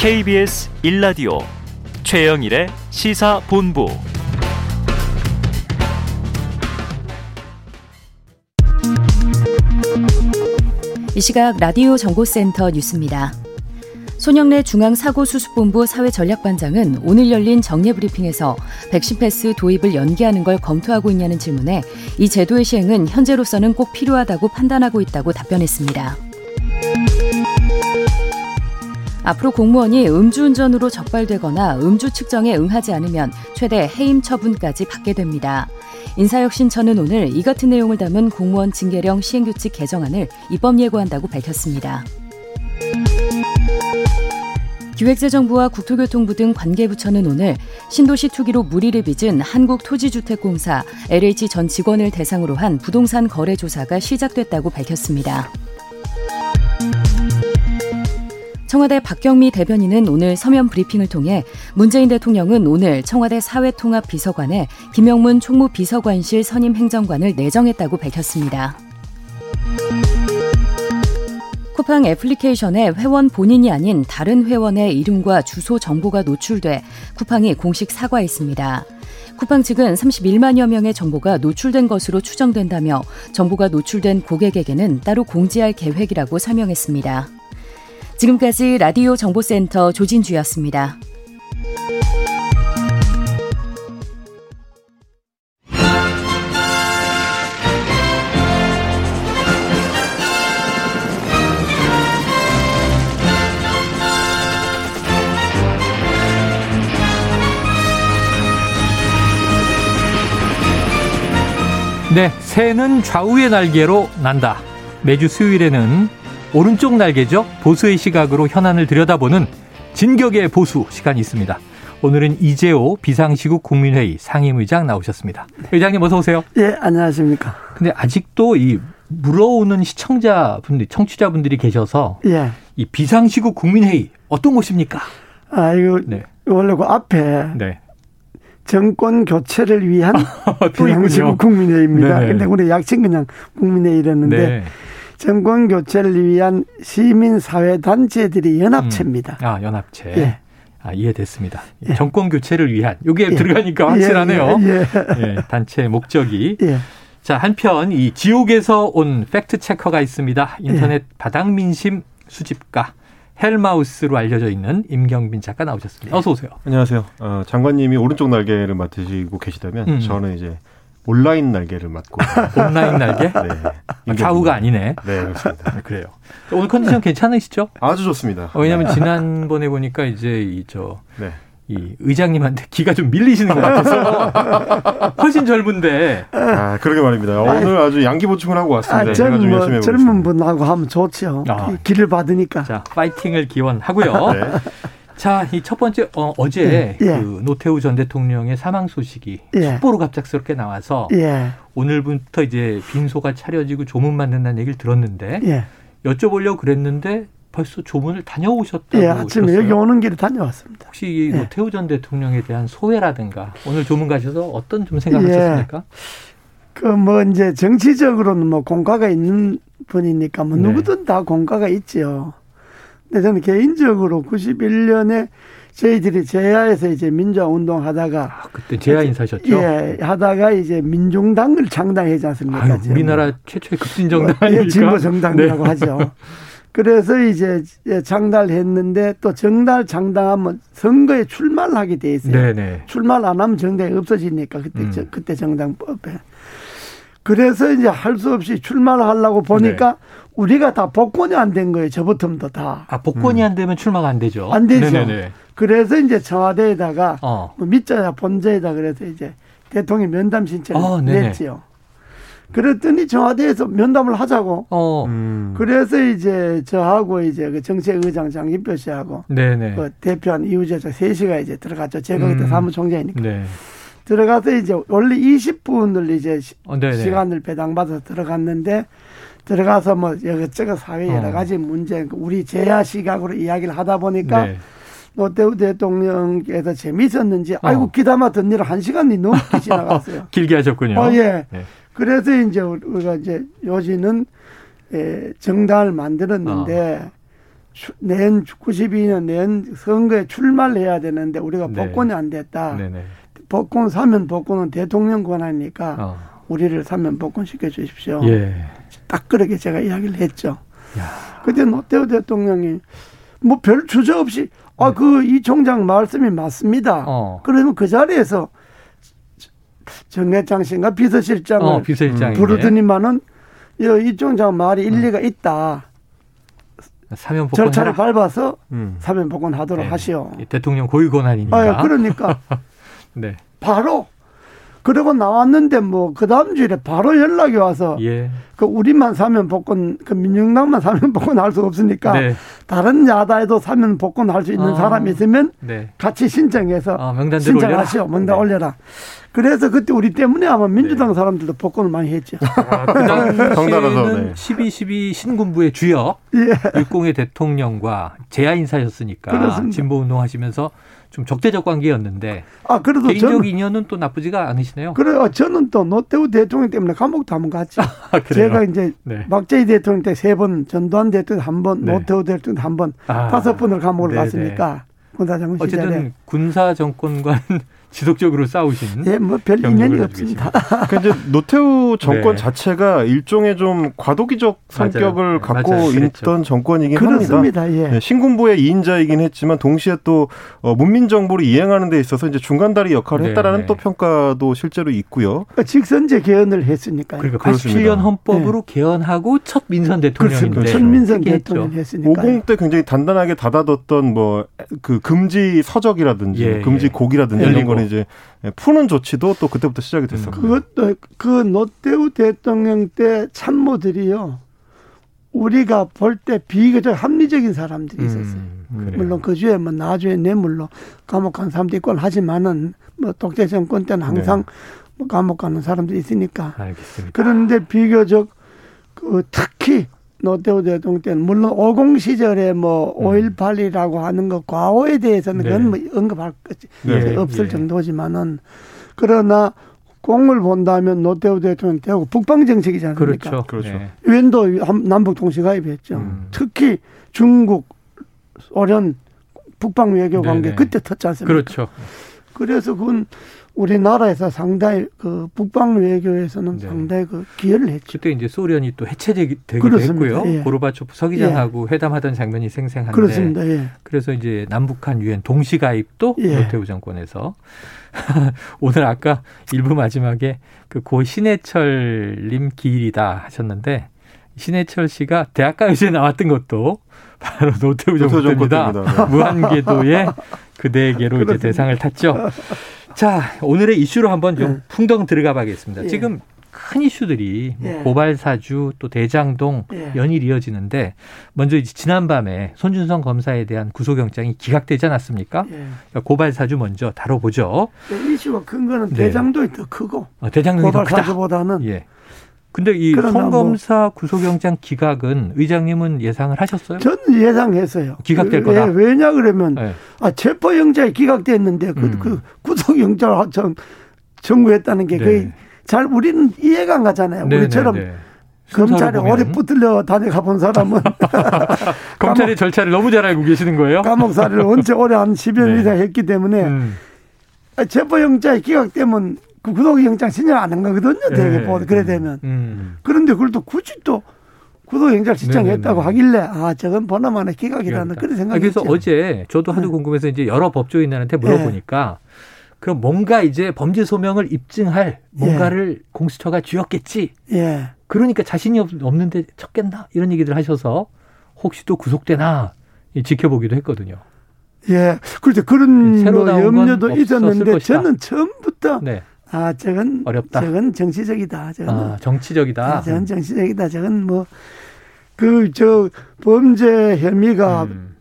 KBS 1라디오 최영일의 시사본부 이 시각 라디오 정보센터 뉴스입니다. 손영래 중앙사고수습본부 사회전략반장은 오늘 열린 정례 브리핑에서 백신 패스 도입을 연기하는 걸 검토하고 있냐는 질문에 이 제도의 시행은 현재로서는 꼭 필요하다고 판단하고 있다고 답변했습니다. 앞으로 공무원이 음주운전으로 적발되거나 음주 측정에 응하지 않으면 최대 해임 처분까지 받게 됩니다. 인사혁신처는 오늘 이 같은 내용을 담은 공무원 징계령 시행규칙 개정안을 입법 예고한다고 밝혔습니다. 기획재정부와 국토교통부 등 관계부처는 오늘 신도시 투기로 무리를 빚은 한국토지주택공사 LH 전 직원을 대상으로 한 부동산 거래 조사가 시작됐다고 밝혔습니다. 청와대 박경미 대변인은 오늘 서면 브리핑을 통해 문재인 대통령은 오늘 청와대 사회통합 비서관에 김영문 총무 비서관실 선임 행정관을 내정했다고 밝혔습니다. 쿠팡 애플리케이션에 회원 본인이 아닌 다른 회원의 이름과 주소 정보가 노출돼 쿠팡이 공식 사과했습니다. 쿠팡 측은 31만여 명의 정보가 노출된 것으로 추정된다며 정보가 노출된 고객에게는 따로 공지할 계획이라고 설명했습니다. 지금까지 라디오 정보센터 조진주였습니다. 네, 새는 좌우의 날개로 난다. 매주 수요일에는 오른쪽 날개죠. 보수의 시각으로 현안을 들여다보는 진격의 보수 시간이 있습니다. 오늘은 이재호 비상시국 국민회의 상임의장 나오셨습니다. 의장님 어서 오세요. 예, 안녕하십니까. 근데 아직도 이 물어오는 시청자분들, 청취자분들이 계셔서 예. 이 비상시국 국민회의 어떤 곳입니까? 아, 이거 네. 원래 그 앞에 네. 정권 교체를 위한 비상시국 국민회의입니다. 네. 근데 우리 약칭 그냥 국민회의랬는데 네. 정권 교체를 위한 시민 사회 단체들이 연합체입니다. 음. 아, 연합체. 예. 아, 이해됐습니다. 예. 정권 교체를 위한 요게 예. 들어가니까 확실하네요. 예. 예. 예. 단체 목적이. 예. 자, 한편 이 지옥에서 온 팩트 체커가 있습니다. 인터넷 바닥 민심 수집가 헬마우스로 알려져 있는 임경빈 작가 나오셨습니다. 어서 오세요. 안녕하세요. 어, 장관님이 오른쪽 날개를 맡으시고 계시다면 음. 저는 이제 온라인 날개를 맡고 온라인 날개? 네. 좌우가 아니네. 네, 그렇습니다. 네, 그래요. 오늘 컨디션 괜찮으시죠? 아주 좋습니다. 어, 왜냐하면 네. 지난번에 보니까 이제 이저 네. 이 의장님한테 기가 좀 밀리시는 것 같아서 훨씬 젊은데. 아 그러게 말입니다. 오늘 아주 양기 보충을 하고 왔습니다. 아, 젊은, 뭐, 젊은 분하고 하면 좋죠. 아. 길을 받으니까. 자 파이팅을 기원하고요. 네. 자, 이 첫 번째 어, 어제 예. 그 노태우 전 대통령의 사망 소식이 예. 속보로 갑작스럽게 나와서 예. 오늘부터 이제 빈소가 차려지고 조문 만든다는 얘기를 들었는데 예. 여쭤보려고 그랬는데 벌써 조문을 다녀오셨다고 예, 아침에 들었어요. 여기 오는 길에 다녀왔습니다. 혹시 예. 노태우 전 대통령에 대한 소회라든가 오늘 조문 가셔서 어떤 좀 생각하셨습니까? 예. 그뭐 이제 정치적으로는 뭐 공과가 있는 분이니까 뭐 네. 누구든 다 공과가 있죠. 근데 저는 개인적으로 91년에 저희들이 제야에서 이제 민주화 운동 하다가 아, 그때 제야 인사셨죠? 예, 하다가 이제 민중당을 창당하지 않습니까? 아유, 우리나라 최초의 급진정당 예, 아닙니까? 진보 정당이라고 네. 하죠. 그래서 이제 창당을 했는데 또 정당 창당하면 선거에 출마를 하게 돼 있어요. 네네. 출마를 안 하면 정당이 없어지니까 그때 음. 그때 정당법에. 그래서 이제 할 수 없이 출마를 하려고 보니까 네. 우리가 다 복권이 안 된 거예요. 저부터도 다. 아, 복권이 음. 안 되면 출마가 안 되죠. 안 되죠. 네네네. 그래서 이제 청와대에다가 어. 뭐 밑자야 본자에다 그래서 이제 대통령 면담 신청을 어, 냈지요. 그랬더니 청와대에서 면담을 하자고. 어. 음. 그래서 이제 저하고 이제 그 정책의장 장김표 씨하고 네네. 그 대표한 이우재자 셋이가 이제 들어갔죠. 제가 그때 음. 사무총장이니까. 네. 들어가서 이제 원래 20분을 이제 어, 시간을 배당받아서 들어갔는데 들어가서 뭐 이것저것 사회 여러 어. 가지 문제 우리 제야 시각으로 이야기를 하다 보니까 네. 노태우 대통령께서 재미있었는지 어. 아이고 기다마 듣는 일한 시간이 넘게 지나갔어요. 길게 하셨군요. 어, 예. 네. 그래서 이제 우리가 이제 요지는 예, 정당을 만들었는데 어. 내년 92년 내년 선거에 출마를 해야 되는데 우리가 네. 복권이 안 됐다. 네네. 복권 사면 복권은 대통령 권한이니까 어. 우리를 사면 복권 시켜 주십시오. 예. 딱 그렇게 제가 이야기를 했죠. 야. 그때 노태우 대통령이 뭐 별 주저 없이 아 그이 네. 총장 말씀이 맞습니다. 어. 그러면 그 자리에서 정회장 씨가 비서실장을 어, 부르더니만은 이 총장 말이 일리가 음. 있다. 사면 복권 절차를 밟아서 음. 사면 복권 하도록 네. 하시오. 대통령 고유 권한이니까. 아, 그러니까 네. 바로 그러고 나왔는데 뭐 그 다음 주일에 바로 연락이 와서 예. 그 우리만 사면 복권 그 민주당만 사면 복권 할 수 없으니까 네. 다른 야다에도 사면 복권 할 수 있는 아. 사람이 있으면 네. 같이 신청해서 아, 신청하시오 명단 네. 올려라. 그래서 그때 우리 때문에 아마 민주당 네. 사람들도 복권을 많이 했죠. 아, 그 당시에는 12, 12 신군부의 주역 예. 육공의 대통령과 제야 그렇습니다. 진보 운동하시면서 좀 적대적 관계였는데 아 그래도 개인적 저는, 인연은 또 나쁘지가 않으시네요. 그래요. 저는 또 노태우 대통령 때문에 감옥도 한번 갔죠. 아, 제가 이제 네. 박재희 대통령 때 세 번, 전두환 대통령 한 번, 네. 노태우 대통령 한 번, 아, 다섯 번을 감옥을 네네. 갔으니까 군사장군 시절에 어쨌든 군사 정권과는 지속적으로 싸우신. 예, 뭐별 인연이 없습니다. 이제 노태우 정권 네. 자체가 일종의 좀 과도기적 성격을 맞아요. 갖고 맞아요. 있던 그렇죠. 정권이긴 그렇습니다. 합니다. 예. 네, 신군부의 2인자이긴 했지만 동시에 또 어, 문민 정부를 이행하는 데 있어서 이제 중간다리 역할을 네. 했다라는 또 평가도 실제로 있고요. 그러니까 직선제 개헌을 했으니까요. 그러니까 87년 헌법으로 네. 개헌하고 첫 민선 대통령인데 첫 민선 대통령 했으니까. 50 때 굉장히 단단하게 닫아뒀던 뭐 그 금지 서적이라든지 예, 금지 예. 곡이라든지 이런 거는 이제 푸는 조치도 또 그때부터 시작이 됐습니다. 그것도 그 노태우 대통령 때 참모들이요. 우리가 볼 때 비교적 합리적인 사람들이 있었어요. 음, 물론 그 주에 뭐 나중에 뇌물로 감옥 간 사람도 있고 하지만은 뭐 독재 정권 때는 항상 네. 뭐 감옥 가는 사람들이 있으니까. 알겠습니다. 그런데 비교적 그 특히 노태우 대통령 때는 물론 50 시절에 뭐 음. 5.18이라고 하는 거 과오에 대해서는 네. 그건 뭐 언급할 것이 네. 없을 네. 정도지만은 그러나 공을 본다면 노태우 대통령 때하고 북방 정책이지 않습니까? 그렇죠. 그렇죠. 네. 유엔도 남북 동시 가입했죠. 음. 특히 중국, 소련 북방 외교 관계 네네. 그때 터지 않습니까? 그렇죠. 그래서 그건 우리나라에서 상당히 그 북방 외교에서는 네. 상당히 그 기여를 했죠. 그때 이제 소련이 또 해체되기도 했고요. 예. 고르바초프 서기장하고 예. 회담하던 장면이 생생한데. 그렇습니다. 예. 그래서 이제 남북한 유엔 동시 가입도 예. 노태우 정권에서 오늘 아까 일부 마지막에 그 고 신해철님 기일이다 하셨는데 신해철 씨가 대학가요제에 나왔던 것도 바로 노태우 정권입니다. 무한궤도의 그대에게로 이제 대상을 탔죠. 자, 오늘의 이슈로 한번 좀 네. 풍덩 들어가 봐야겠습니다. 예. 지금 큰 이슈들이 뭐 예. 고발사주 또 대장동 예. 연일 이어지는데 먼저 지난밤에 손준성 검사에 대한 구속영장이 기각되지 않았습니까? 예. 그러니까 고발사주 먼저 다뤄보죠. 네, 이슈가 큰 거는 네. 대장동이 더 크고 어, 대장동이. 고발사주보다는 예. 근데 이 송검사 뭐 구속영장 기각은 의장님은 예상을 하셨어요? 저는 예상했어요. 기각될 거다. 왜, 왜냐 그러면 네. 아 체포영장이 기각됐는데 그, 음. 그 구속영장을 청구했다는 게 거의 네. 잘 우리는 이해가 안 가잖아요. 네네네. 우리처럼 네, 네. 검찰에 오래 붙들려 다녀가 본 사람은 검찰의 절차를 너무 잘 알고 계시는 거예요? 감옥살이를 언제 오래 한 10여 년 이상 했기 때문에 음. 체포영장이 기각되면 그 구속영장 신청 안한 거거든요. 되게 네. 보도 그래 되면. 음. 그런데 그걸 또 굳이 또 구속영장 신청했다고 하길래 아 저건 번호만의 기각이라는 그런 생각이 아, 그래서 어제 저도 하도 네. 궁금해서 이제 여러 법조인들한테 물어보니까 네. 그럼 뭔가 이제 범죄 소명을 입증할 뭔가를 예. 공수처가 쥐었겠지. 예. 그러니까 자신이 없는데 쳤겠나 이런 얘기들 하셔서 혹시 또 구속되나 지켜보기도 했거든요. 예. 그렇죠. 그런 뭐 염려도 있었는데 저는 처음부터 네. 아, 저건 어렵다. 저건 정치적이다. 저건 아, 정치적이다. 아, 저건 정치적이다. 저건 뭐 그 저 범죄 혐의가 음.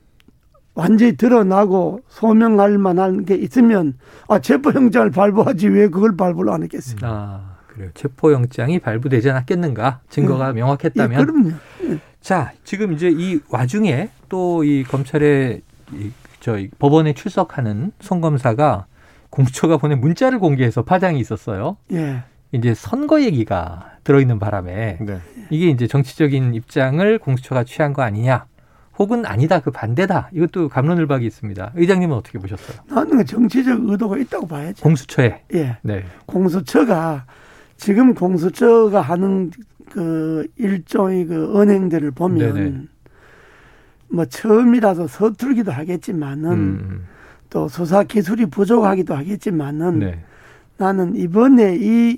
완전히 드러나고 소명할 만한 게 있으면 아 체포영장을 발부하지 왜 그걸 발부를 안 했겠어요? 아 그래요. 체포영장이 발부되지 않았겠는가? 증거가 네. 명확했다면. 예, 그럼요. 예. 자 지금 이제 이 와중에 또 이 검찰의 이, 저 법원에 출석하는 송 검사가 공수처가 보낸 문자를 공개해서 파장이 있었어요. 예. 이제 선거 얘기가 들어있는 바람에 네. 이게 이제 정치적인 입장을 공수처가 취한 거 아니냐. 혹은 아니다 그 반대다 이것도 감론을박이 있습니다. 의장님은 어떻게 보셨어요? 나는 정치적 의도가 있다고 봐야지. 공수처에. 예. 네. 공수처가 지금 공수처가 하는 그 일종의 그 은행들을 보면 네네. 뭐 처음이라서 서툴기도 하겠지만은 음. 또 수사 기술이 부족하기도 하겠지만은 네. 나는 이번에 이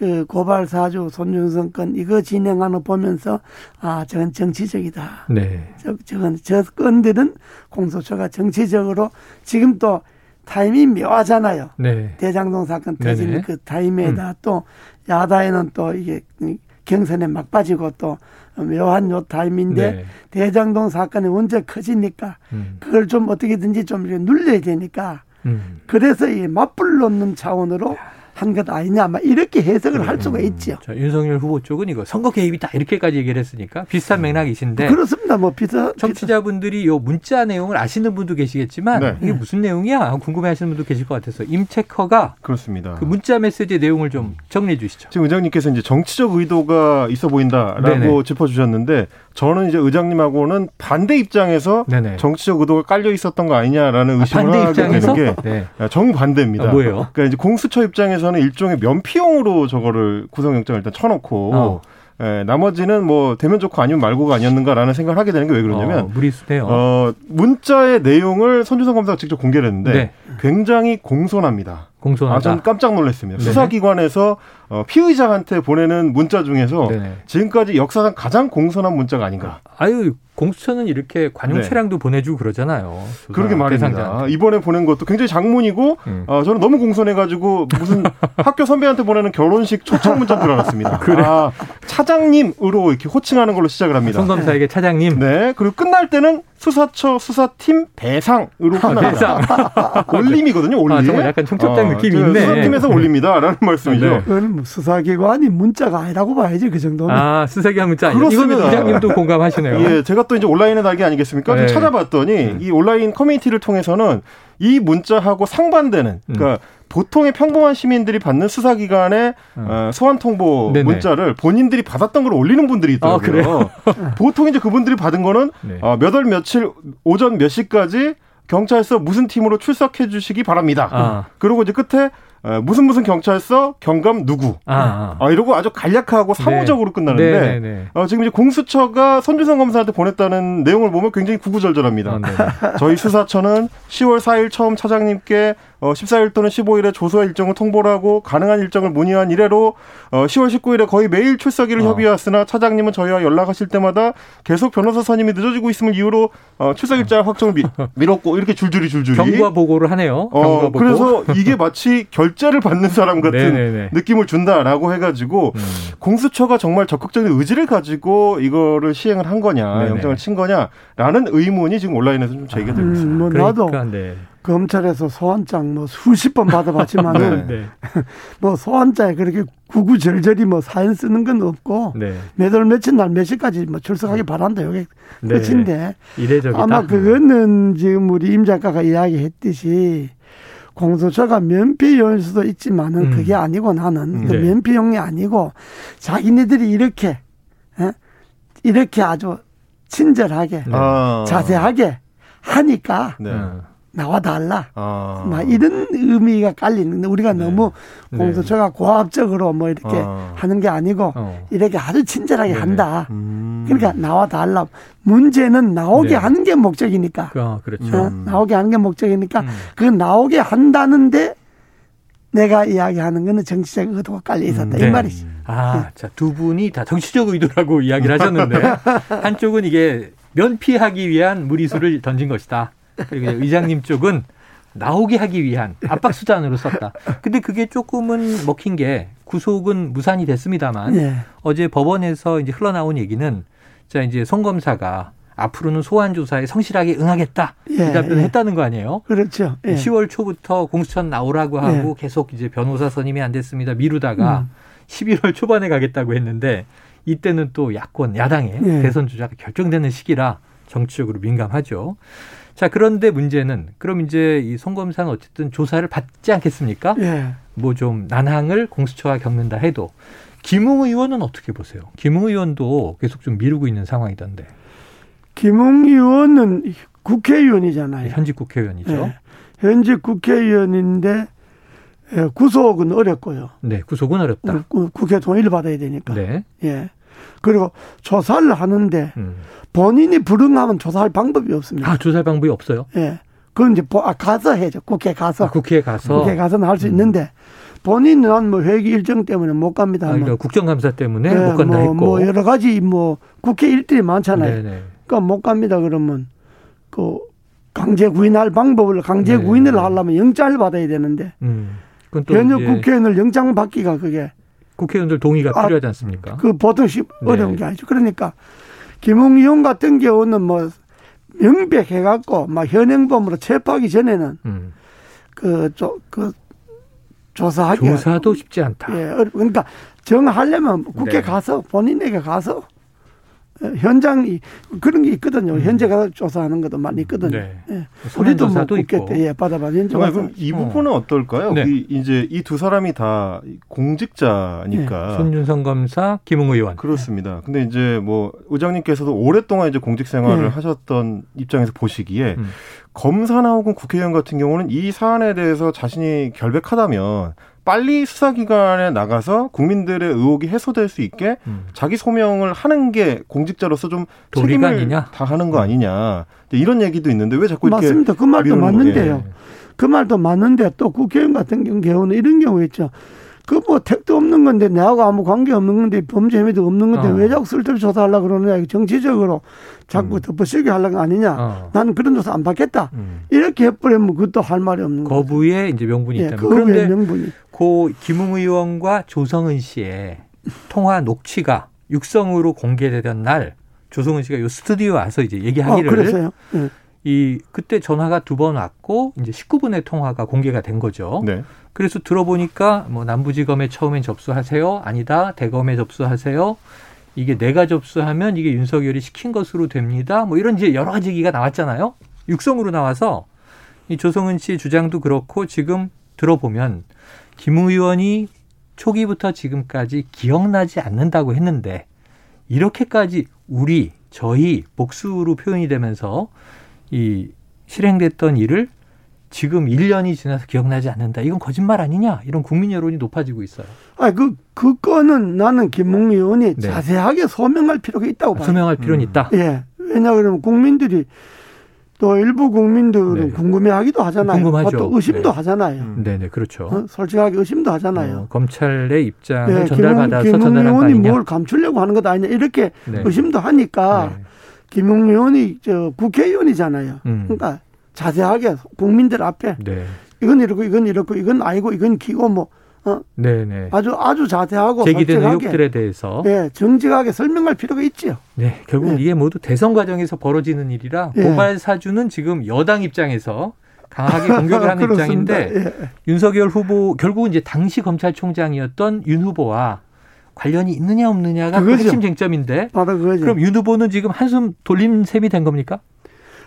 그 고발 사주 손준성 건 이거 진행하는 보면서 아 저건 정치적이다. 네. 저 저건 저 건들은 공소처가 정치적으로 지금 또 타이밍 묘하잖아요. 네. 대장동 사건 터진 그 타이밍에다 음. 또 야다에는 또 이게 경선에 막 빠지고 또 묘한 요 타임인데 네. 대장동 사건이 문제 커지니까 음. 그걸 좀 어떻게든지 좀 눌려야 되니까 음. 그래서 이 맞불 놓는 차원으로 한 것 아니냐, 막 이렇게 해석을 할 수가 음. 있죠. 자, 윤석열 후보 쪽은 이거 선거 개입이다 이렇게까지 얘기를 했으니까 비슷한 맥락이신데. 그렇습니다. 뭐 비슷. 청취자분들이 요 문자 내용을 아시는 분도 계시겠지만 네. 이게 무슨 내용이야 궁금해하시는 분도 계실 것 같아서 임체커가 그렇습니다. 그 문자 메시지의 내용을 좀 정리해 주시죠. 지금 의장님께서 이제 정치적 의도가 있어 보인다라고 네네. 짚어주셨는데 저는 이제 의장님하고는 반대 입장에서 네네. 정치적 의도가 깔려 있었던 거 아니냐라는 아, 의심을 아, 하게 되는 게 네. 정반대입니다. 아, 뭐예요? 그러니까 이제 공수처 입장에서는 일종의 면피용으로 저거를 구속영장을 일단 쳐놓고 어. 예, 나머지는 뭐 되면 좋고 아니면 말고가 아니었는가라는 생각을 하게 되는 게 왜 그러냐면 어, 무리수네요. 어, 문자의 내용을 손준성 검사가 직접 공개를 했는데 네. 굉장히 공손합니다. 공손하다. 아, 저는 깜짝 놀랐습니다. 네. 수사기관에서 어, 피의자한테 보내는 문자 중에서 네 지금까지 역사상 가장 공손한 문자가 아닌가. 아유, 공수처는 이렇게 관용 네. 차량도 보내주고 그러잖아요. 그러게 말입니다. 대상자한테. 이번에 보낸 것도 굉장히 장문이고 음. 어, 저는 너무 공손해가지고 무슨 학교 선배한테 보내는 결혼식 초청 문자인 줄 알았습니다. 그래. 아, 차장님으로 이렇게 호칭하는 걸로 시작을 합니다. 송검사에게 차장님. 네. 그리고 끝날 때는 수사처 수사팀 대상으로 아, 끝납니다. 대상. 올림이거든요. 올림. 아, 정말 약간 청첩장 어, 느낌이 있네. 수사팀에서 올립니다라는 말씀이죠. 네. 그건 뭐 수사기관이 문자가 아니라고 봐야지 그 정도는. 아 수사기관 문자. 그렇습니다. 이거는 이장님도 공감하시네요. 예, 제가 또 이제 온라인의 날개 아니겠습니까? 네. 좀 찾아봤더니 음. 이 온라인 커뮤니티를 통해서는 이 문자하고 상반되는 그러니까 음. 보통의 평범한 시민들이 받는 수사기관의 음. 어, 소환 통보 네네. 문자를 본인들이 받았던 걸 올리는 분들이 있더라고요. 아, 보통 이제 그분들이 받은 거는 네. 어, 몇월 며칠 오전 몇 시까지 경찰서 무슨 팀으로 출석해 주시기 바랍니다. 아. 그리고 이제 끝에 무슨 무슨 경찰서 경감 누구 아, 아. 아 이러고 아주 간략하고 네. 사무적으로 네. 끝나는데 네, 네, 네, 어, 지금 이제 공수처가 손준성 검사한테 보냈다는 내용을 보면 굉장히 구구절절합니다. 아, 저희 수사처는 10월 4일 처음 차장님께 어, 14일 또는 15일에 조서 일정을 통보를 하고 가능한 일정을 문의한 이래로 어, 10월 19일에 거의 매일 출석일을 어. 협의해왔으나 차장님은 저희와 연락하실 때마다 계속 변호사 선임이 늦어지고 있음을 이유로 어, 출석일자 확정을 미, 미뤘고 이렇게 줄줄이 줄줄이 경과 보고를 하네요. 어, 그래서 이게 마치 결제를 받는 사람 같은 네네네. 느낌을 준다라고 해가지고 음. 공수처가 정말 적극적인 의지를 가지고 이거를 시행을 한 거냐 네네. 영장을 친 거냐라는 의문이 지금 온라인에서 좀 제기가 되고 있습니다. 음, 뭐 나도 그러니까, 네. 검찰에서 소환장 뭐 수십 번 받아봤지만은 네. 뭐 소환장에 그렇게 구구절절히 뭐 사연 쓰는 건 없고 네. 몇월 며칠 날 몇 시까지 뭐 출석하기 바란다 여기 네. 끝인데 이례적이다. 아마 그거는 지금 우리 임 작가가 이야기했듯이 공소처가 면피용일 수도 있지만은 음. 그게 아니고 나는 그 네. 면피용이 아니고 자기네들이 이렇게 에? 예? 이렇게 아주 친절하게 네. 자세하게 하니까 네. 나와 달라. 아. 막 이런 의미가 깔리는 우리가 네. 너무 네. 공소처가 네. 고압적으로 뭐 이렇게 아. 하는 게 아니고 어. 이렇게 아주 친절하게 네네. 한다. 음. 그러니까 나와 달라. 문제는 나오게 네. 하는 게 목적이니까. 아, 그렇죠. 어? 음. 나오게 하는 게 목적이니까 음. 그 나오게 한다는데 내가 이야기하는 거는 정치적 의도가 깔려 있었다 음, 네. 이 말이지. 아, 자 두 분이 다 정치적 의도라고 이야기를 하셨는데 한쪽은 이게 면피하기 위한 무리수를 던진 것이다. 그리고 의장님 쪽은 나오게 하기 위한 압박 수단으로 썼다. 근데 그게 조금은 먹힌 게 구속은 무산이 됐습니다만 예. 어제 법원에서 이제 흘러나온 얘기는 자 이제 송 검사가 앞으로는 소환 조사에 성실하게 응하겠다 예, 이 답변을 예. 했다는 거 아니에요? 그렇죠. 예. 10월 초부터 공수처 나오라고 하고 예. 계속 이제 변호사 선임이 안 됐습니다. 미루다가 음. 11월 초반에 가겠다고 했는데 이때는 또 야권 야당의 예. 대선 주자가 결정되는 시기라 정치적으로 민감하죠. 자, 그런데 문제는 그럼 이제 이 송검사는 어쨌든 조사를 받지 않겠습니까? 예. 뭐 좀 난항을 공수처가 겪는다 해도 김웅 의원은 어떻게 보세요? 김웅 의원도 계속 좀 미루고 있는 상황이던데. 김웅 의원은 국회의원이잖아요. 현직 국회의원이죠. 네. 현직 국회의원인데 예, 구속은 어렵고요. 네, 구속은 어렵다. 국회 동의를 받아야 되니까. 네. 예. 그리고 조사를 하는데 음. 본인이 불응하면 조사할 방법이 없습니다. 아, 조사할 방법이 없어요? 예. 그건 이제 아, 가서 해죠. 국회 가서. 아, 국회에 가서. 국회 가서는 할수 음. 있는데 본인은 뭐 회기 일정 때문에 못 갑니다. 아, 그러니까 국정감사 때문에 네, 못 간다 뭐, 했고. 뭐 여러 가지 뭐 국회 일들이 많잖아요. 네네. 그러니까 못 갑니다. 그러면 그 강제 구인할 방법을 강제 네. 구인을 하려면 영장을 받아야 되는데 음. 현역 국회의원을 영장 받기가 그게 국회의원들 동의가 아, 필요하지 않습니까? 그 보통 시 네. 어려운 게 아니죠. 그러니까 김웅 의원 같은 경우는 뭐 명백해갖고 막 현행범으로 체포하기 전에는 음. 그, 조, 그 조사하기 조사도 쉽지 않다. 예, 그러니까 정하려면 국회 네. 가서 본인에게 가서 현장이 그런 게 있거든요. 음. 현재 가서 조사하는 것도 많이 있거든요. 네. 예. 우리도 뭐때 예, 받아봐 현장 그럼 이 부분은 어. 떨까요 네. 이, 이제 이 두 사람이 다 공직자니까. 네. 손윤성 검사, 김웅 의원. 그렇습니다. 근데 이제 뭐 의장님께서도 오랫동안 이제 공직 생활을 네. 하셨던 입장에서 보시기에 음. 검사나 혹은 국회의원 같은 경우는 이 사안에 대해서 자신이 결백하다면 빨리 수사기관에 나가서 국민들의 의혹이 해소될 수 있게 음. 자기 소명을 하는 게 공직자로서 좀 책임을? 다하는 거 음. 아니냐 이런 얘기도 있는데 왜 자꾸 이렇게 맞습니다. 그 말도 맞는데요. 예. 그 말도 맞는데 또 국회의원 같은 경우는 이런 경우 있죠. 그 뭐 택도 없는 건데 내하고 아무 관계 없는 건데 범죄 혐의도 없는 건데 어. 왜 자꾸 쓸데없이 조사하려고 그러느냐 정치적으로 자꾸 음. 덮어씌우게 하려는 거 아니냐 어. 나는 그런 조사 안 받겠다 음. 이렇게 해버리면 그것도 할 말이 없는 거죠 거부의 이제 명분이 예, 있다면 그런데 명분이. 고 김웅 의원과 조성은 씨의 통화 녹취가 육성으로 공개되던 날 조성은 씨가 요 스튜디오 와서 이제 얘기하기를 어, 그랬어요. 네. 이 그때 전화가 두 번 왔고 이제 19분의 통화가 공개가 된 거죠. 네. 그래서 들어보니까 뭐 남부지검에 처음엔 접수하세요. 아니다. 대검에 접수하세요. 이게 내가 접수하면 이게 윤석열이 시킨 것으로 됩니다. 뭐 이런 이제 여러 가지 얘기가 나왔잖아요. 육성으로 나와서 이 조성은 씨 주장도 그렇고 지금 들어보면 김 의원이 초기부터 지금까지 기억나지 않는다고 했는데 이렇게까지 우리 저희 복수로 표현이 되면서 이 실행됐던 일을 지금 1년이 지나서 기억나지 않는다. 이건 거짓말 아니냐? 이런 국민 여론이 높아지고 있어요. 아, 그, 그 건은 나는 김웅 의원이 네. 자세하게 소명할 필요가 있다고 봐요. 소명할 필요는 음. 있다? 예. 왜냐 그러면 국민들이 또 일부 국민들은 네. 궁금해하기도 하잖아요. 궁금하죠. 또 의심도 네. 하잖아요. 음. 네네 그렇죠. 어? 솔직하게 의심도 하잖아요. 어, 검찰의 입장을 네, 전달받아서 김웅, 김웅 의원이 뭘 감추려고 하는 것 아니냐 이렇게 네. 의심도 하니까 네. 김웅 의원이 저 국회의원이잖아요. 음. 그러니까 자세하게 국민들 앞에 네. 이건 이렇고 이건 이렇고 이건 아니고 이건 기고 뭐 어? 네네. 아주 아주 자세하고 제기된 의혹들에 대해서 네, 정직하게 설명할 필요가 있죠. 네, 결국 네. 이게 모두 대선 과정에서 벌어지는 일이라 네. 고발 사주는 지금 여당 입장에서 강하게 공격을 하는 입장인데 예. 윤석열 후보 결국은 이제 당시 검찰총장이었던 윤 후보와 관련이 있느냐 없느냐가 그 핵심 쟁점인데 바로 그거죠. 그럼 윤 후보는 지금 한숨 돌린 셈이 된 겁니까?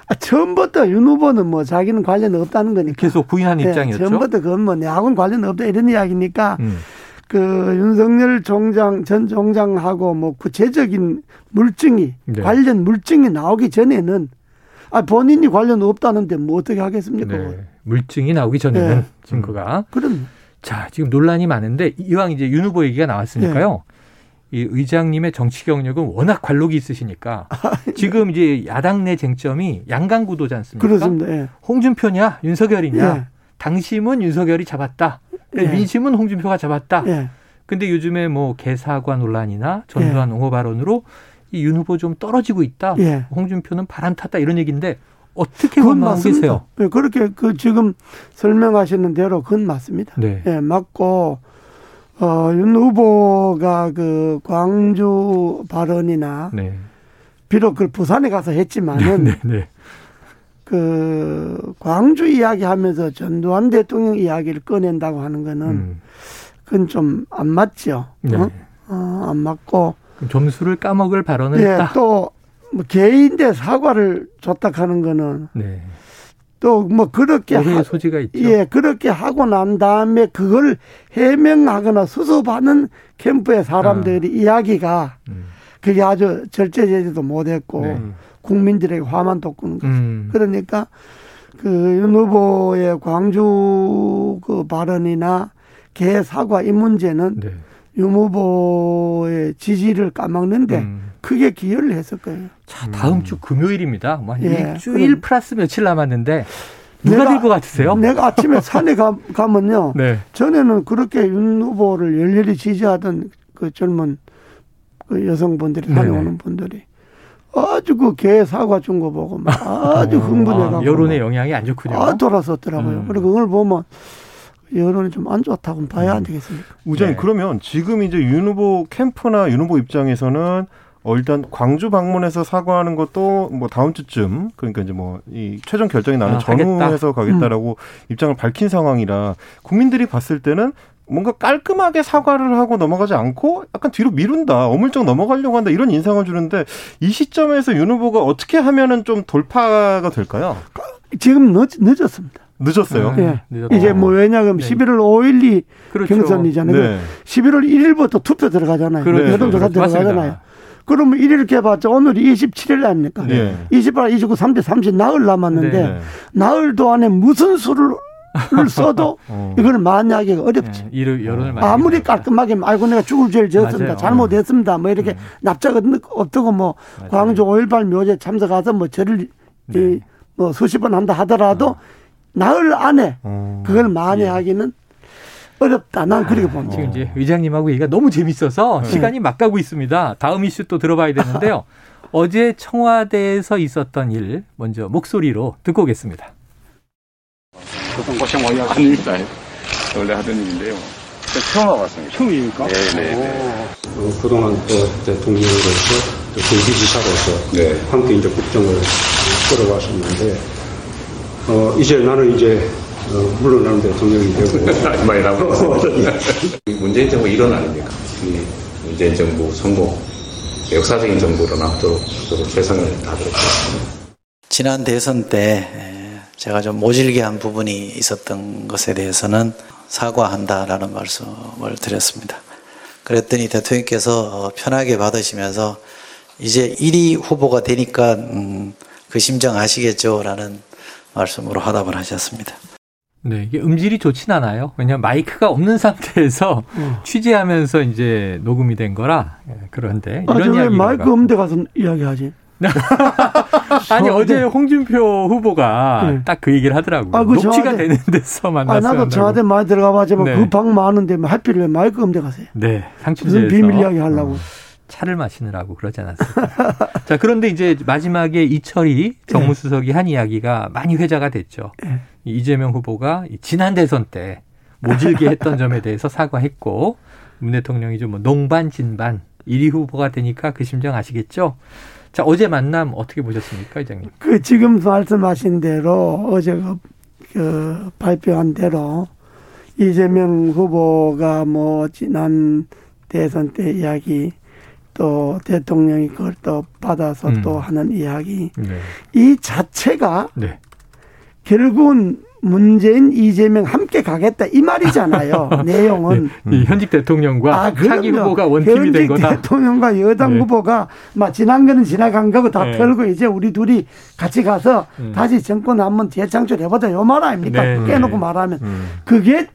아, 처음부터 윤 후보는 뭐 자기는 관련 없다는 거니까. 계속 부인한 네, 입장이었죠. 처음부터 그건 뭐 내하고는 관련 없다 이런 이야기니까 음. 그 윤석열 총장 전 총장하고 뭐 구체적인 물증이 네. 관련 물증이 나오기 전에는 아 본인이 관련 없다는데 뭐 어떻게 하겠습니까? 네. 물증이 나오기 전에는 네. 증거가. 그럼. 자 지금 논란이 많은데 이왕 이제 윤 후보 얘기가 나왔으니까요. 네. 이 의장님의 정치 경력은 워낙 관록이 있으시니까 아, 예. 지금 이제 야당 내 쟁점이 양강 구도지 않습니까? 그렇습니다. 예. 홍준표냐 윤석열이냐 예. 당심은 윤석열이 잡았다. 예. 민심은 홍준표가 잡았다. 예. 근데 요즘에 뭐 개사과 논란이나 전두환 예. 옹호 발언으로 이 윤 후보 좀 떨어지고 있다. 예. 홍준표는 바람 탔다 이런 얘기인데 어떻게 원망하고 계세요? 네, 그렇게 그 지금 설명하시는 대로 그건 맞습니다. 네. 예, 맞고 어, 윤 후보가 그 광주 발언이나 네. 비록 그 부산에 가서 했지만은 네, 네, 그 광주 이야기하면서 전두환 대통령 이야기를 꺼낸다고 하는 거는 음. 그건 좀 안 맞죠. 네. 어? 어, 안 맞고 점수를 까먹을 발언을 네, 했다. 또 뭐 개인 대 사과를 줬다 하는 거는 네. 또뭐 그렇게 하, 소지가 있죠. 예, 그렇게 하고 난 다음에 그걸 해명하거나 수습하는 캠프의 사람들이 아. 이야기가 음. 그게 아주 절제제지도 못했고 네. 국민들에게 화만 돋구는 거죠. 음. 그러니까 그윤 후보의 광주 그 발언이나 개 사과 이 문제는 네. 윤 후보의 지지를 까먹는데 음. 크게 기여를 했을 거예요. 자, 다음 음. 주 금요일입니다. 뭐 예, 일주일 플러스 며칠 남았는데 누가 될 것 같으세요? 내가 아침에 산에 가, 가면요. 네. 전에는 그렇게 윤 후보를 열렬히 지지하던 그 젊은 그 여성분들이 다녀오는 분들이 아주 그 개 사과 준 거 보고 막 아주 어. 흥분해가지고 아, 여론의 영향이 안 좋군요. 아 돌아섰더라고요. 음. 그리고 그걸 보면 여론이 좀 안 좋다고 봐야 안 음. 되겠습니까? 우장님 네. 그러면 지금 이제 윤 후보 캠프나 윤 후보 입장에서는 어, 일단 광주 방문해서 사과하는 것도 뭐 다음 주쯤 그러니까 이제 뭐 이 최종 결정이 나는 아, 전후해서 가겠다라고 음. 입장을 밝힌 상황이라 국민들이 봤을 때는 뭔가 깔끔하게 사과를 하고 넘어가지 않고 약간 뒤로 미룬다, 어물쩍 넘어가려고 한다 이런 인상을 주는데 이 시점에서 윤 후보가 어떻게 하면은 좀 돌파가 될까요? 지금 늦, 늦었습니다. 늦었어요. 아, 네. 이제 뭐 왜냐하면 네. 11월 5일이 그렇죠. 경선이잖아요. 네. 11월 1일부터 투표 들어가잖아요. 그렇죠. 여론조사 들어가잖아요. 그러면 1일 개봤자 오늘이 27일 아닙니까? 네. 28, 29, 30, 30 나흘 남았는데 네. 나흘도 안에 무슨 수를 를 써도 어. 이거는 만약에 어렵지. 네, 여론을 아무리 깔끔하게 알고 내가 죽을 죄를 지었습니다. 잘못했습니다. 뭐 이렇게 음. 납작 없다고 뭐 맞아요. 광주 5.18 묘제 참석해서 뭐 저를 네. 뭐 수십 번 한다 하더라도 어. 나흘 안에 어. 그걸 만회하기는 예. 어렵다. 난 그렇게 봅니다. 지금 이제 의장님하고 얘기가 너무 재밌어서 네. 시간이 막 가고 있습니다. 다음 이슈 또 들어봐야 되는데요. 어제 청와대에서 있었던 일 먼저 목소리로 듣고 오겠습니다. 보통 고생 많이 하십니다. 원래 하던 일인데요. 처음 와봤습니다. 처음입니까? 네네. 네, 네. 어, 그동안 또 대통령으로서 또 경기지사로서 네. 함께 이제 국정을 끌어왔었는데 어, 이제 나는 이제 어, 물러나는 대통령이 되고 많이라고 문재인 정부 일원 아닙니까? 이 문재인 정부 성공 역사적인 정부로 나도록 최선을 다하도록 하겠습니다. 지난 대선 때 제가 좀 모질게 한 부분이 있었던 것에 대해서는 사과한다라는 말씀을 드렸습니다. 그랬더니 대통령께서 편하게 받으시면서 이제 1위 후보가 되니까 음, 그 심정 아시겠죠 라는 말씀으로 화답을 하셨습니다. 네, 이게 음질이 좋진 않아요. 왜냐하면 마이크가 없는 상태에서 음. 취재하면서 이제 녹음이 된 거라 예, 그런데 이런 아, 이야기 마이크 없는 데 가서 이야기하지. 아니 어제 홍준표 후보가 네. 딱그 얘기를 하더라고요. 아, 그 녹취가 저한테, 되는 데서 만났어. 아, 나도 저한테 많이 들어가 봐지만 네. 그방 많은데 뭐 하필 왜 마이크 음대 가세요? 네, 상추제에서 비밀 이야기 하려고. 어, 차를 마시느라고 그러지 않았을까. 자, 그런데 이제 마지막에 이철이 정무수석이 한 이야기가 많이 회자가 됐죠. 네. 이재명 후보가 지난 대선 때 모질게 했던 점에 대해서 사과했고 문 대통령이 좀뭐 농반 진반 1위 후보가 되니까 그 심정 아시겠죠? 자, 어제 만남 어떻게 보셨습니까, 이장님? 그 지금 말씀하신 대로 어제 그, 그 발표한 대로 이재명 후보가 뭐 지난 대선 때 이야기 또 대통령이 그걸 또 받아서 음. 또 하는 이야기 네. 이 자체가 네. 결국은 문재인, 이재명 함께 가겠다 이 말이잖아요. 내용은 네. 현직 대통령과 아, 차기 후보가 원팀이 된 거다. 대통령과 여당 네. 후보가 막 지난 거는 지나간 거고 다 네. 털고 이제 우리 둘이 같이 가서 음. 다시 정권 한번 재창출해보자 요 말 아닙니까? 네. 깨놓고 말하면 음. 그게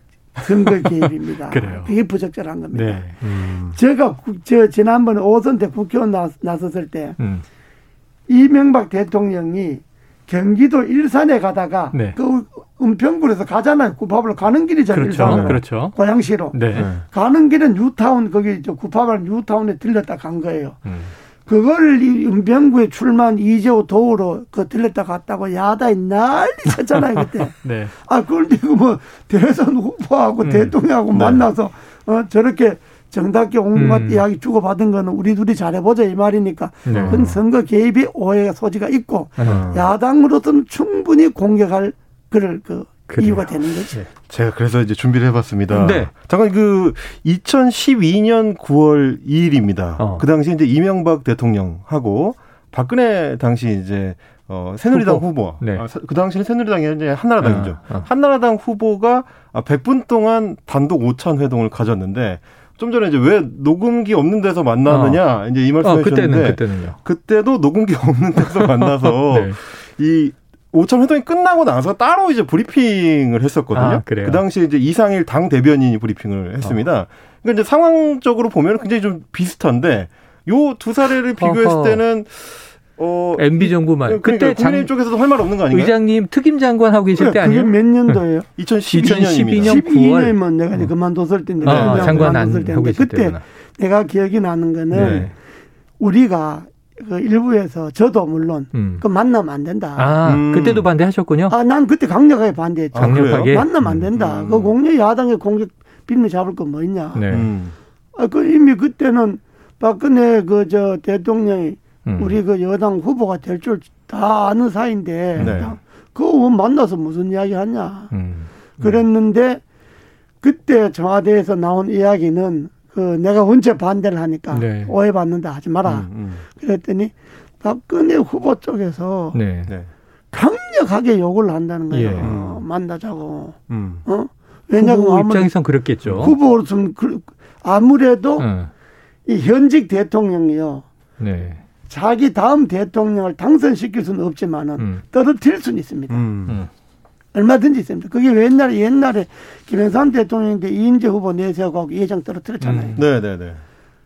선거 개입입니다. 그래요. 그게 부적절한 겁니다. 네. 음. 제가 저 지난번에 오선 때 국회의원 나섰을 때 음. 이명박 대통령이 경기도 일산에 가다가 네. 그 은평구에서 가잖아요. 구파발 가는 길이잖아요. 그렇죠. 일산으로. 그렇죠. 고양시로. 네. 가는 길은 뉴타운 거기 저 구파발 뉴타운에 들렸다 간 거예요. 음. 그걸 이 은평구에 출마한 이재호 도우로 그 들렸다 갔다고 야단이 난리 쳤잖아요 그때. 네. 아 그걸 지금 뭐 대선 후보하고 음. 대통령하고 네. 만나서 어 저렇게 정답게 온갖 음. 이야기 주고받은 거는 우리 둘이 잘해보자 이 말이니까 네. 그건 선거 개입이 오해가 소지가 있고 음. 야당으로서는 충분히 공격할 그럴 그 그래요. 이유가 되는 거죠. 네. 제가 그래서 이제 준비를 해봤습니다. 네. 잠깐 그 2012년 9월 2일입니다. 어. 그 당시 이제 이명박 대통령하고 박근혜 당시 이제 어, 새누리당 후보. 후보. 네. 아, 그 당시는 새누리당이 이제 한나라당이죠. 아, 아. 한나라당 후보가 100분 동안 단독 오찬 회동을 가졌는데 좀 전에 이제 왜 녹음기 없는 데서 만나느냐 어. 이제 이 말씀해 어, 그때는, 그때도 녹음기 없는 데서 만나서 네. 이 오천 회동이 끝나고 나서 따로 이제 브리핑을 했었거든요. 아, 그 당시에 이제 이상일 당 대변인이 브리핑을 했습니다. 어. 그러니까 이제 상황적으로 보면 굉장히 좀 비슷한데 요 두 사례를 비교했을 어허. 때는 어 MB 정부만 그러니까 그때 국민의힘 쪽에서도 할 말 없는 거 아닌가요? 의장님 특임 장관 하고 계실 때 아니에요? 몇 년도예요? 2012년입니다. 12년이면 내가 이제 그만뒀을 때인데 아, 장관 안 하고 계실 그때 때구나. 내가 기억이 나는 거는 네. 우리가 그 일부에서 저도 물론 음. 그 만나면 안 된다. 아, 음. 그때도 반대하셨군요. 아, 난 그때 강력하게 반대했죠. 강력하게 만나면 안 된다. 음. 그 공룡 야당의 공격 빌미 잡을 건 뭐 있냐. 네. 음. 아, 그 이미 그때는 박근혜 그 저 대통령이 음. 우리 그 여당 후보가 될 줄 다 아는 사이인데 네. 그거 만나서 무슨 이야기 하냐. 음. 그랬는데 그때 청와대에서 나온 이야기는 그 내가 언제 반대를 하니까 네. 오해받는다 하지 마라. 음, 음. 그랬더니 박근혜 후보 쪽에서 네. 네. 강력하게 욕을 한다는 거예요. 예. 어, 만나자고. 음. 어? 왜냐하면 후보 입장에선 그렇겠죠. 후보로서는 그, 아무래도 어. 이 현직 대통령이요. 네. 자기 다음 대통령을 당선시킬 수는 없지만은 음. 떨어뜨릴 수는 있습니다. 음. 음. 얼마든지 있습니다. 그게 옛날에 옛날에 김영삼 대통령인데 이인재 후보 내세우고 예정 떨어뜨렸잖아요. 음. 네, 네, 네.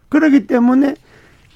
그렇기 때문에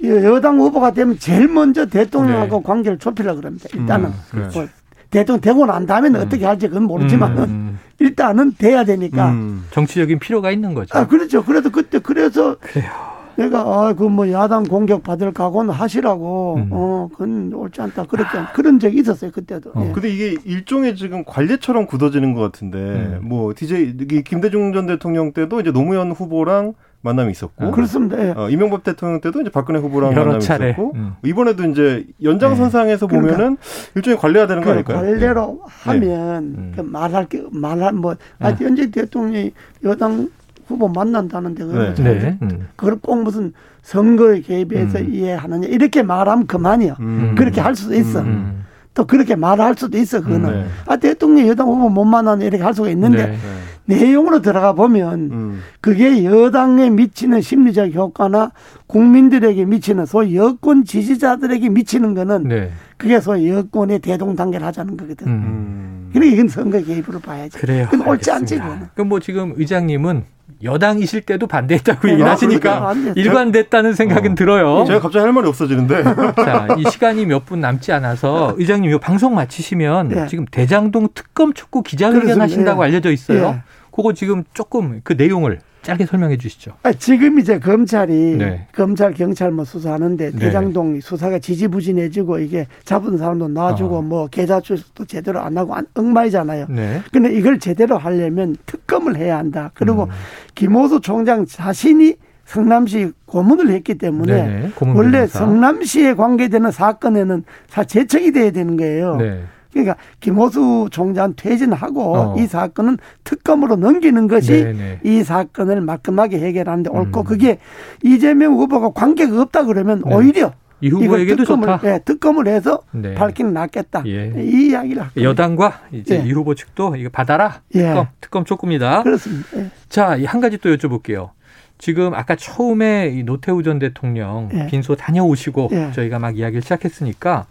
여당 후보가 되면 제일 먼저 대통령하고 네. 관계를 좁히려고 그럽니다. 일단은 음, 뭐 대통령 되고 난 다음에는 음. 어떻게 할지 그건 모르지만은 음. 일단은 돼야 되니까 정치적인 필요가 있는 거죠. 아 그렇죠. 그래도 그때 그래서 그래요. 내가 아그 뭐 야당 공격 받을 각오는 하시라고 음. 어 그건 옳지 않다 그렇게 그런 적이 있었어요 그때도. 어. 예. 근데 이게 일종의 지금 관례처럼 굳어지는 것 같은데 음. 뭐 DJ 김대중 전 대통령 때도 이제 노무현 후보랑 만남이 있었고 아, 그렇습니다. 예. 어, 이명박 대통령 때도 이제 박근혜 후보랑 만남이 차례. 있었고 음. 이번에도 이제 연장선상에서 네. 보면은 그러니까, 일종의 관례가 되는 거 아닐까요? 관례로 네. 하면 네. 그 말할 게 말할 뭐 아직 네. 현재 대통령이 여당 후보 만난다는데 그걸, 네. 네. 음. 그걸 꼭 무슨 선거에 개입해서 음. 이해하느냐 이렇게 말하면 그만이야. 음. 그렇게 할 수도 있어. 음. 또 그렇게 말할 수도 있어 그거는. 네. 아 대통령 여당 후보 못 만나는 이렇게 할 수가 있는데 네. 내용으로 들어가 보면 음. 그게 여당에 미치는 심리적 효과나 국민들에게 미치는 소위 여권 지지자들에게 미치는 거는 네. 그게 소위 여권의 대동단계를 하자는 거거든. 음. 그러니까 이건 선거 개입으로 봐야지. 그래요. 그건 옳지 않지 그거는. 그럼 뭐 지금 의장님은 여당이실 때도 반대했다고 얘기를 아, 하시니까 일관됐다는 생각은 어. 들어요. 제가 갑자기 할 말이 없어지는데. 자, 이 시간이 몇 분 남지 않아서 의장님 이 방송 마치시면 네. 지금 대장동 특검 촉구 기자회견 하신다고 네. 알려져 있어요. 네. 그거 지금 조금 그 내용을 짧게 설명해 주시죠. 아, 지금 이제 검찰이 네. 검찰 경찰 뭐 수사하는데 네. 대장동 수사가 지지부진해지고 이게 잡은 사람도 놔주고 어. 뭐 계좌 출석도 제대로 안 하고 엉망이잖아요. 네. 근데 이걸 제대로 하려면 특검을 해야 한다. 그리고 음. 김호수 총장 자신이 성남시 고문을 했기 때문에 원래 성남시에 관계되는 사건에는 다 제청이 돼야 되는 거예요. 네. 그러니까 김호수 총장 퇴진하고 어. 이 사건은 특검으로 넘기는 것이 네네. 네. 이 사건을 말끔하게 해결하는데 옳고 음. 그게 이재명 후보가 관계가 없다 그러면 네. 오히려 이 후보에게도 특검을, 좋다. 예, 특검을 해서 네. 밝히는 낫겠다. 예. 이 이야기를 여당과 이제 예. 이 후보 측도 이거 받아라. 예. 특검, 특검 조금이다. 그렇습니다. 예. 자, 한 가지 또 여쭤볼게요. 지금 아까 처음에 이 노태우 전 대통령 예. 빈소 다녀오시고 예. 저희가 막 이야기를 시작했으니까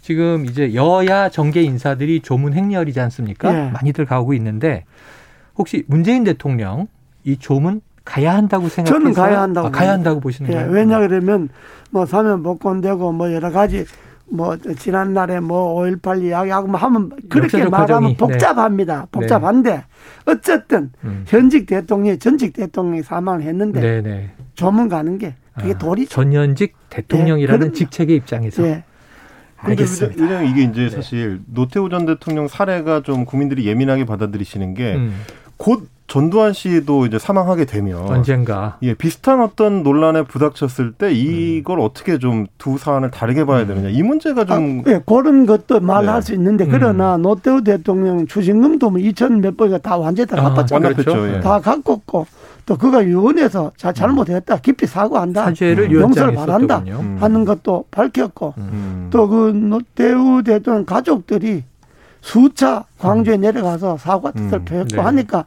지금 이제 여야 정계 인사들이 조문 행렬이지 않습니까? 예. 많이들 가고 있는데 혹시 문재인 대통령 이 조문 가야 한다고 생각해서 저는 가야 한다고 아, 가야 한다고 보시는 예. 거예요? 왜냐 그러면 뭐 사면 복권되고 뭐 여러 가지 뭐 지난 날에 뭐 5.18 이야기하고 뭐 하면 그렇게 말하면 과정이. 복잡합니다. 네. 복잡한데 네. 어쨌든 음. 현직 대통령이 전직 대통령이 사망을 했는데 네네. 네. 조문 가는 게 그게 아, 도리죠. 전현직 대통령이라는 네. 직책의 입장에서 네. 근데 왜냐면 이게 이제 네. 사실 노태우 전 대통령 사례가 좀 국민들이 예민하게 받아들이시는 게곧 음. 전두환 씨도 이제 사망하게 되면 언젠가 예 비슷한 어떤 논란에 부닥쳤을 때 이걸 음. 어떻게 좀 두 사안을 다르게 봐야 음. 되느냐 이 문제가 좀 아, 예, 그런 것도 말할 네. 수 있는데 음. 그러나 노태우 대통령 추징금도 뭐 2천 몇 번이가 다 완전히 다 갚았잖아요. 아, 그렇죠. 예. 다 갚았고 또 그가 유언해서 자 잘못했다 깊이 사과한다 사죄를 용서를 바란다 음. 하는 것도 밝혔고 음. 또그 노태우 대통령 가족들이 수차 광주에 내려가서 사과 뜻을 표했고 네. 하니까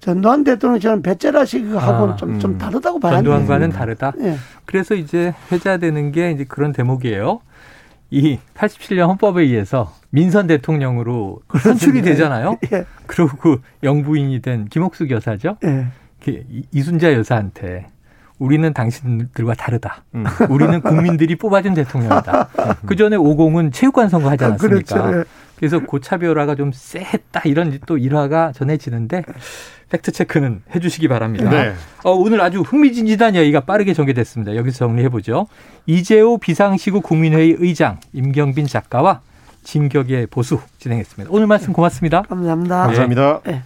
전두환 대통령처럼 배째라식하고는 아, 좀, 음. 좀 다르다고 봐야 돼요. 전두환과는 다르다. 네. 그래서 이제 회자되는 게 이제 그런 대목이에요. 이 87년 헌법에 의해서 민선 대통령으로 선출이 되잖아요. 예. 그리고 그 영부인이 된 김옥숙 여사죠. 예. 이순자 여사한테 우리는 당신들과 다르다. 음. 우리는 국민들이 뽑아준 대통령이다. 그 전에 50은 체육관 선거 하지 않았습니까? 그렇죠. 예. 그래서 고차별화가 좀 쎄했다 이런 또 일화가 전해지는데 팩트 체크는 해주시기 바랍니다. 네. 어, 오늘 아주 흥미진진한 이야기가 빠르게 전개됐습니다. 여기서 정리해 보죠. 이재호 비상시국 국민회의 의장 임경빈 작가와 진격의 보수 진행했습니다. 오늘 말씀 고맙습니다. 감사합니다. 감사합니다. 네.